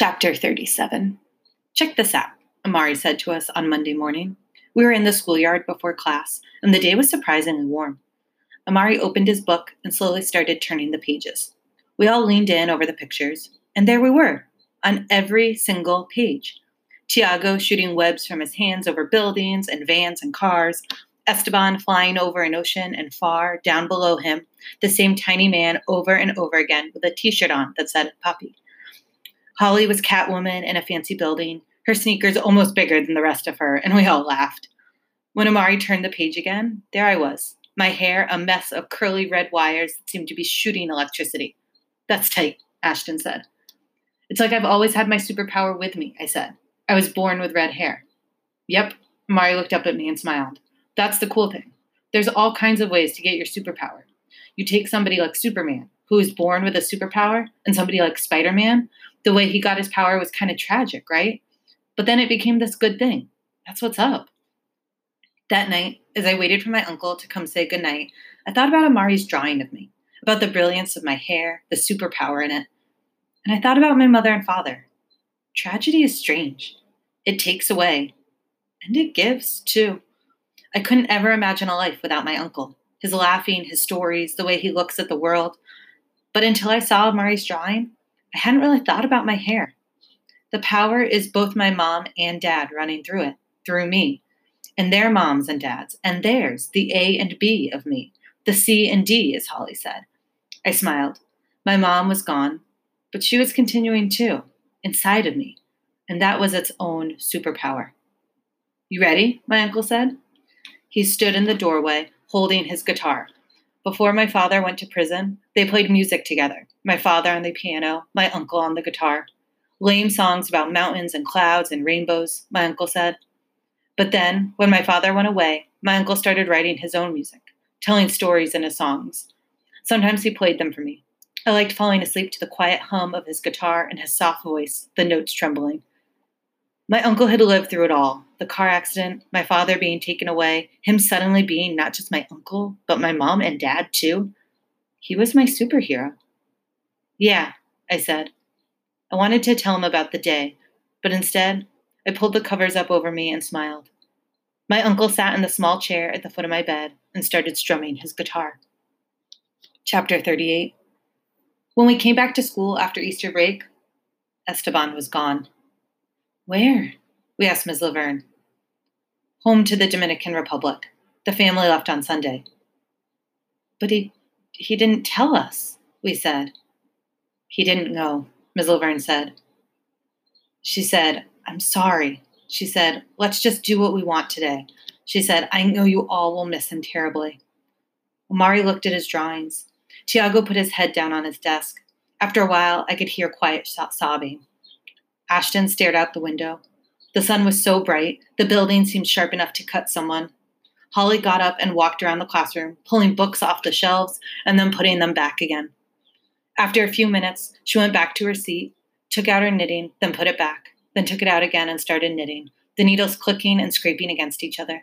Chapter 37 Check this out, Amari said to us on Monday morning. We were in the schoolyard before class, and the day was surprisingly warm. Amari opened his book and slowly started turning the pages. We all leaned in over the pictures, and there we were, on every single page. Tiago shooting webs from his hands over buildings and vans and cars, Esteban flying over an ocean and far down below him, the same tiny man over and over again with a t shirt on that said puppy. Holly was Catwoman in a fancy building, her sneakers almost bigger than the rest of her, and we all laughed. When Amari turned the page again, there I was, my hair a mess of curly red wires that seemed to be shooting electricity. That's tight, Ashton said. It's like I've always had my superpower with me, I said. I was born with red hair. Yep, Amari looked up at me and smiled. That's the cool thing. There's all kinds of ways to get your superpower. You take somebody like Superman, who is born with a superpower, and somebody like Spider Man, the way he got his power was kind of tragic, right? But then it became this good thing. That's what's up. That night, as I waited for my uncle to come say goodnight, I thought about Amari's drawing of me, about the brilliance of my hair, the superpower in it. And I thought about my mother and father. Tragedy is strange. It takes away, and it gives, too. I couldn't ever imagine a life without my uncle. His laughing, his stories, the way he looks at the world. But until I saw Amari's drawing, I hadn't really thought about my hair. The power is both my mom and dad running through it, through me, and their moms and dads, and theirs, the A and B of me, the C and D, as Holly said. I smiled. My mom was gone, but she was continuing too, inside of me, and that was its own superpower. You ready? My uncle said. He stood in the doorway, holding his guitar. Before my father went to prison, they played music together my father on the piano, my uncle on the guitar. Lame songs about mountains and clouds and rainbows, my uncle said. But then, when my father went away, my uncle started writing his own music, telling stories in his songs. Sometimes he played them for me. I liked falling asleep to the quiet hum of his guitar and his soft voice, the notes trembling. My uncle had lived through it all the car accident, my father being taken away, him suddenly being not just my uncle, but my mom and dad, too. He was my superhero. Yeah, I said. I wanted to tell him about the day, but instead, I pulled the covers up over me and smiled. My uncle sat in the small chair at the foot of my bed and started strumming his guitar. Chapter 38 When we came back to school after Easter break, Esteban was gone. Where? We asked Ms. Laverne. Home to the Dominican Republic. The family left on Sunday. But he, he didn't tell us, we said. He didn't go, Ms. Laverne said. She said, I'm sorry. She said, let's just do what we want today. She said, I know you all will miss him terribly. Amari looked at his drawings. Tiago put his head down on his desk. After a while, I could hear quiet sobbing. Ashton stared out the window. The sun was so bright, the building seemed sharp enough to cut someone. Holly got up and walked around the classroom, pulling books off the shelves and then putting them back again. After a few minutes, she went back to her seat, took out her knitting, then put it back, then took it out again and started knitting, the needles clicking and scraping against each other.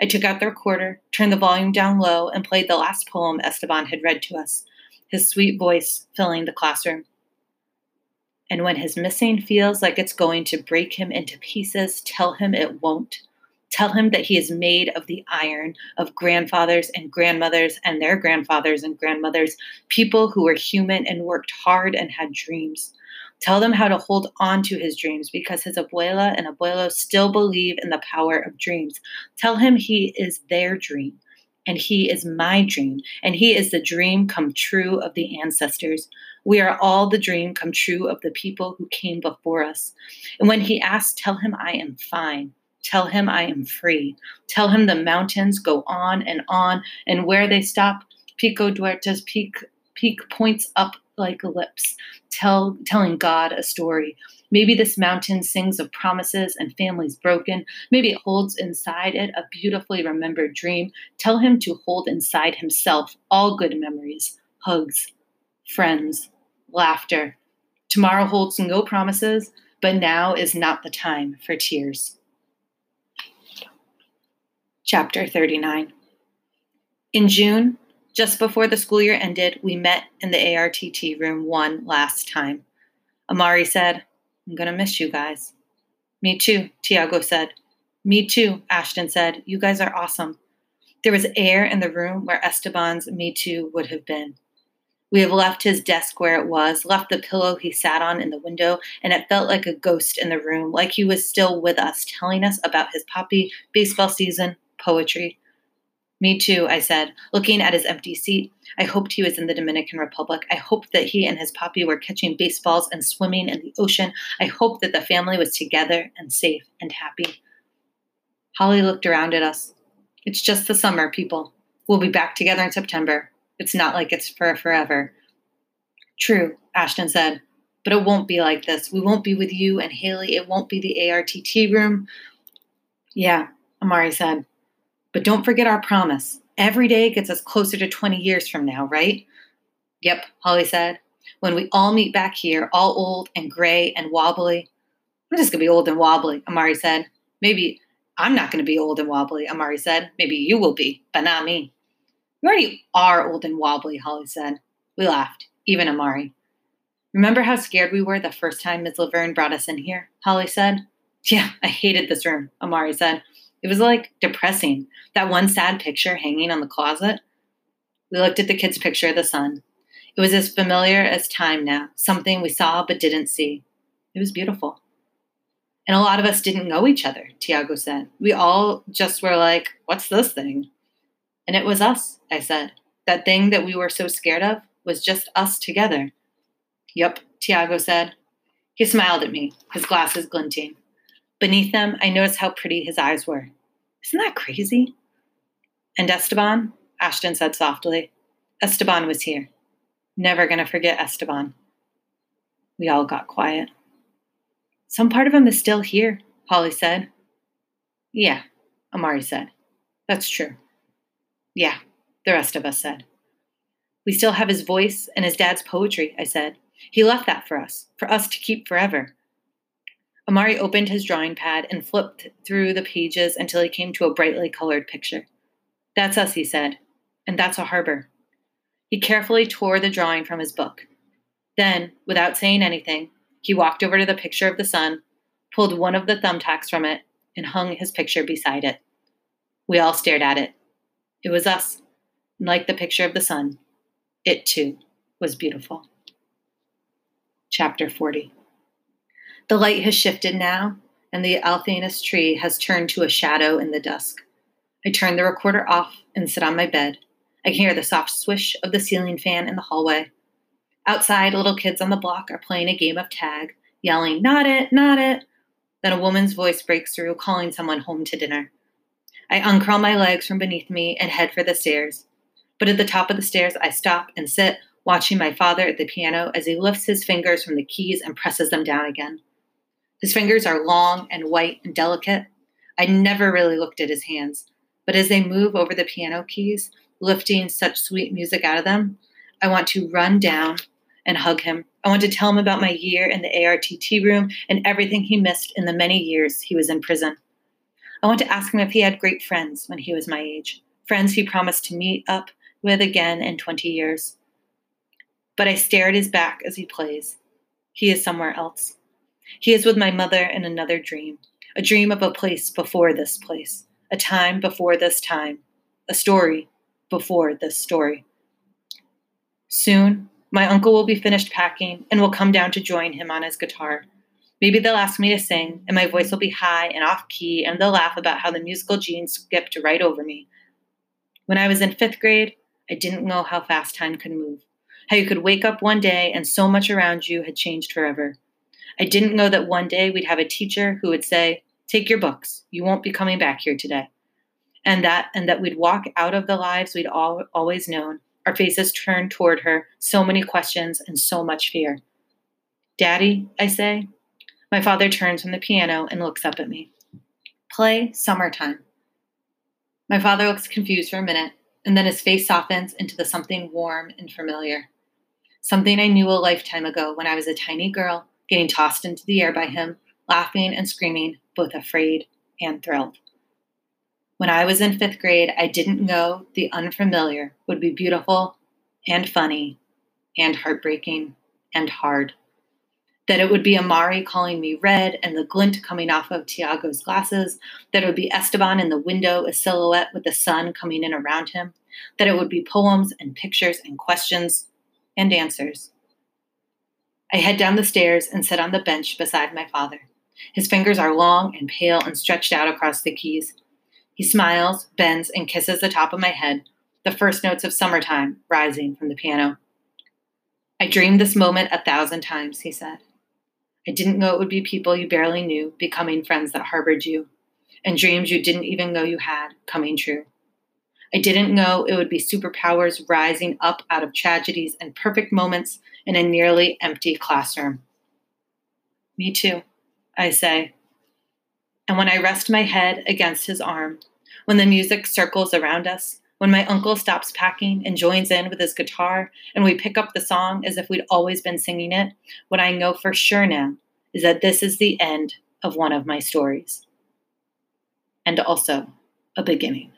I took out the recorder, turned the volume down low, and played the last poem Esteban had read to us, his sweet voice filling the classroom. And when his missing feels like it's going to break him into pieces, tell him it won't. Tell him that he is made of the iron of grandfathers and grandmothers and their grandfathers and grandmothers, people who were human and worked hard and had dreams. Tell them how to hold on to his dreams because his abuela and abuelo still believe in the power of dreams. Tell him he is their dream and he is my dream and he is the dream come true of the ancestors. We are all the dream come true of the people who came before us. And when he asks, tell him I am fine. Tell him I am free. Tell him the mountains go on and on, and where they stop, Pico Duarte's peak peak points up like lips, tell, telling God a story. Maybe this mountain sings of promises and families broken. Maybe it holds inside it a beautifully remembered dream. Tell him to hold inside himself all good memories, hugs, friends, laughter. Tomorrow holds no promises, but now is not the time for tears. Chapter 39 In June, just before the school year ended, we met in the ARTT room one last time. Amari said, I'm going to miss you guys. Me too, Tiago said. Me too, Ashton said. You guys are awesome. There was air in the room where Esteban's Me Too would have been. We have left his desk where it was, left the pillow he sat on in the window, and it felt like a ghost in the room, like he was still with us, telling us about his poppy, baseball season, poetry. Me too, I said, looking at his empty seat. I hoped he was in the Dominican Republic. I hoped that he and his poppy were catching baseballs and swimming in the ocean. I hoped that the family was together and safe and happy. Holly looked around at us. It's just the summer, people. We'll be back together in September. It's not like it's for forever. True, Ashton said, but it won't be like this. We won't be with you and Haley. It won't be the ARTT room. Yeah, Amari said. But don't forget our promise. Every day gets us closer to 20 years from now, right? Yep, Holly said. When we all meet back here, all old and gray and wobbly. I'm just going to be old and wobbly, Amari said. Maybe I'm not going to be old and wobbly, Amari said. Maybe you will be, but not me. You already are old and wobbly, Holly said. We laughed, even Amari. Remember how scared we were the first time Ms. Laverne brought us in here? Holly said. Yeah, I hated this room, Amari said. It was like depressing. That one sad picture hanging on the closet. We looked at the kid's picture of the sun. It was as familiar as time now, something we saw but didn't see. It was beautiful. And a lot of us didn't know each other, Tiago said. We all just were like, what's this thing? And it was us, I said. That thing that we were so scared of was just us together. Yup, Tiago said. He smiled at me, his glasses glinting. Beneath them, I noticed how pretty his eyes were. Isn't that crazy? And Esteban? Ashton said softly. Esteban was here. Never gonna forget Esteban. We all got quiet. Some part of him is still here, Holly said. Yeah, Amari said. That's true. Yeah, the rest of us said. We still have his voice and his dad's poetry, I said. He left that for us, for us to keep forever. Amari opened his drawing pad and flipped through the pages until he came to a brightly colored picture. That's us, he said, and that's a harbor. He carefully tore the drawing from his book. Then, without saying anything, he walked over to the picture of the sun, pulled one of the thumbtacks from it, and hung his picture beside it. We all stared at it. It was us, and like the picture of the sun, it too was beautiful. Chapter 40 the light has shifted now, and the ailanthus tree has turned to a shadow in the dusk. I turn the recorder off and sit on my bed. I can hear the soft swish of the ceiling fan in the hallway. Outside, little kids on the block are playing a game of tag, yelling, Not it, not it. Then a woman's voice breaks through, calling someone home to dinner. I uncurl my legs from beneath me and head for the stairs. But at the top of the stairs, I stop and sit, watching my father at the piano as he lifts his fingers from the keys and presses them down again. His fingers are long and white and delicate. I never really looked at his hands, but as they move over the piano keys, lifting such sweet music out of them, I want to run down and hug him. I want to tell him about my year in the ARTT room and everything he missed in the many years he was in prison. I want to ask him if he had great friends when he was my age, friends he promised to meet up with again in 20 years. But I stare at his back as he plays. He is somewhere else. He is with my mother in another dream, a dream of a place before this place, a time before this time, a story before this story. Soon, my uncle will be finished packing and will come down to join him on his guitar. Maybe they'll ask me to sing, and my voice will be high and off key, and they'll laugh about how the musical genes skipped right over me. When I was in fifth grade, I didn't know how fast time could move, how you could wake up one day and so much around you had changed forever. I didn't know that one day we'd have a teacher who would say, Take your books. You won't be coming back here today. And that and that we'd walk out of the lives we'd all, always known, our faces turned toward her, so many questions and so much fear. Daddy, I say. My father turns from the piano and looks up at me. Play Summertime. My father looks confused for a minute, and then his face softens into the something warm and familiar. Something I knew a lifetime ago when I was a tiny girl getting tossed into the air by him, laughing and screaming, both afraid and thrilled. When I was in fifth grade, I didn't know the unfamiliar would be beautiful and funny and heartbreaking and hard. that it would be Amari calling me red and the glint coming off of Tiago's glasses, that it would be Esteban in the window, a silhouette with the sun coming in around him, that it would be poems and pictures and questions and answers. I head down the stairs and sit on the bench beside my father. His fingers are long and pale and stretched out across the keys. He smiles, bends, and kisses the top of my head, the first notes of summertime rising from the piano. I dreamed this moment a thousand times, he said. I didn't know it would be people you barely knew becoming friends that harbored you, and dreams you didn't even know you had coming true. I didn't know it would be superpowers rising up out of tragedies and perfect moments in a nearly empty classroom. Me too, I say. And when I rest my head against his arm, when the music circles around us, when my uncle stops packing and joins in with his guitar, and we pick up the song as if we'd always been singing it, what I know for sure now is that this is the end of one of my stories. And also a beginning.